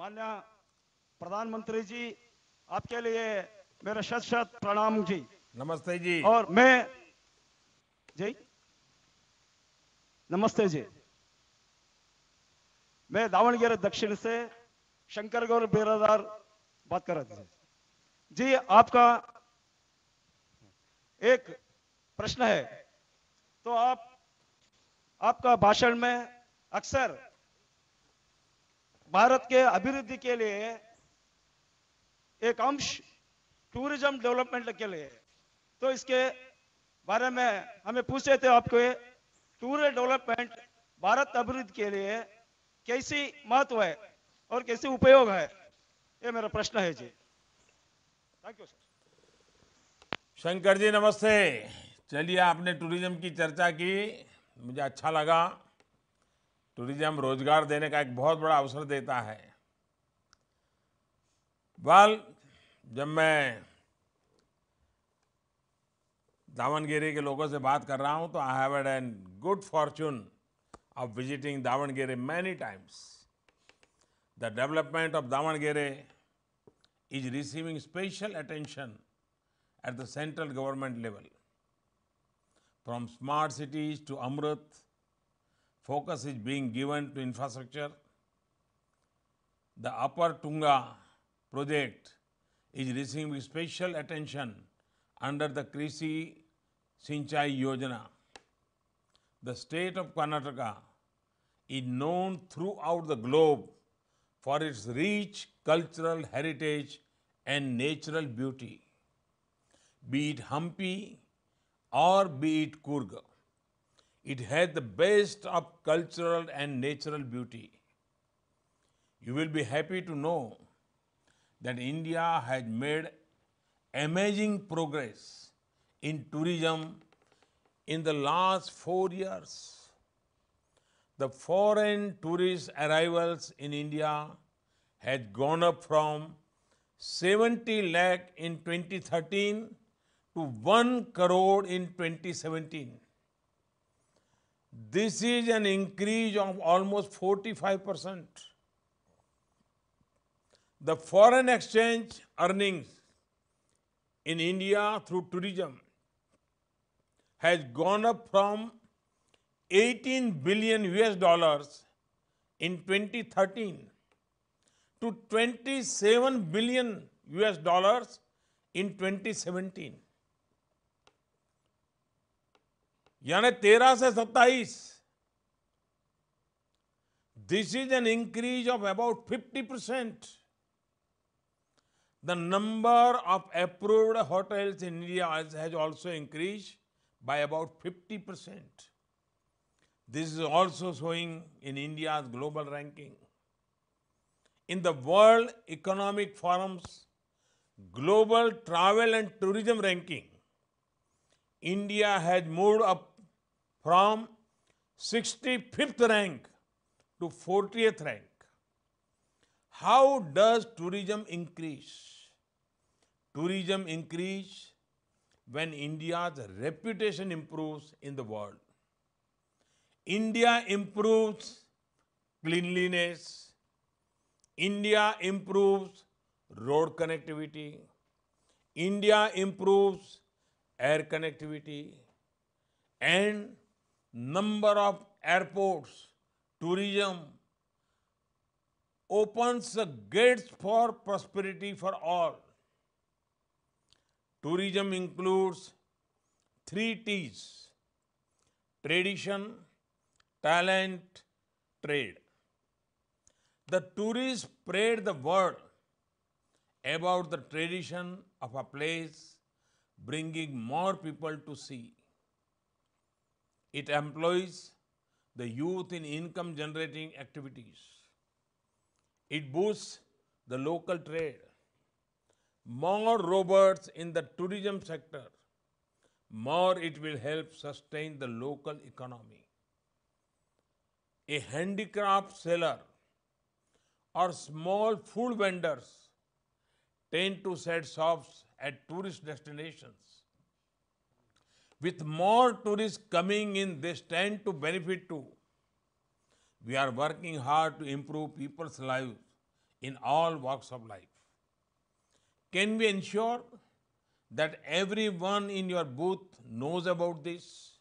मान्य प्रधानमंत्री जी आपके लिए मेरा शत शत प्रणाम जी। नमस्ते जी। और मैं जी? नमस्ते जी। मैं दावणगेरे दक्षिण से शंकर गौर बेरादार बात कर रहे थे। जी आपका एक प्रश्न है। तो आप आपका भाषण में अक्सर भारत के अभिवृद्धि के लिए एक अंश टूरिज़्म डेवलपमेंट के लिए। तो इसके बारे में हमें पूछे थे आपको टूर डेवलपमेंट भारत अभिवृद्धि के लिए कैसी महत्व है और कैसे उपयोग है? ये मेरा प्रश्न है जी। थैंक यू शंकर जी, नमस्ते। चलिए, आपने टूरिज़्म की चर्चा की। मुझे अच्छा लगा। तो टूरिज़्म रोज़गार देने का एक बहुत बड़ा अवसर देता है। वाल जब मैं दावणगिरी के लोगों से बात कर रहा हूँ तो I have had an good fortune of visiting Davangere many times the development of Davangere is receiving special attention at the central government level from smart cities to Amrut focus is being given to infrastructure. The Upper Tunga project is receiving special attention under the Krishi Sinchai Yojana. The state of Karnataka is known throughout the globe for its rich cultural heritage and natural beauty. Be it Hampi or be it Coorg, it has the best of cultural and natural beauty. You will be happy to know that India has made amazing progress in tourism in the last four years the foreign tourist arrivals in India had gone up from 70 lakh in 2013 to 1 crore in 2017. This is an increase of almost 45%. The foreign exchange earnings in India through tourism has gone up from 18 billion US dollars in 2013 to 27 billion US dollars in 2017 यानी 13 से 27 this is an increase of about 50 percent the number of approved hotels in india has, has also increased by about 50 percent this is also showing in India's global ranking. In the World Economic Forum's Global Travel and Tourism Ranking, India has moved up from 65th rank to 40th rank. How does tourism increase? Tourism increase when India's reputation improves in the world. India improves cleanliness. India improves road connectivity. India improves air connectivity and number of airports, tourism opens the gates for prosperity for all. Tourism includes three T's tradition, talent, trade. The tourists spread the word about the tradition of a place, bringing more people to see. It employs the youth in income generating activities. It boosts the local trade. More robots in the tourism sector, more it will help sustain the local economy. A handicraft seller or small food vendors tend to set shops at tourist destinations. With more tourists coming in, they stand to benefit too. We are working hard to improve people's lives in all walks of life. Can we ensure that everyone in your booth knows about this?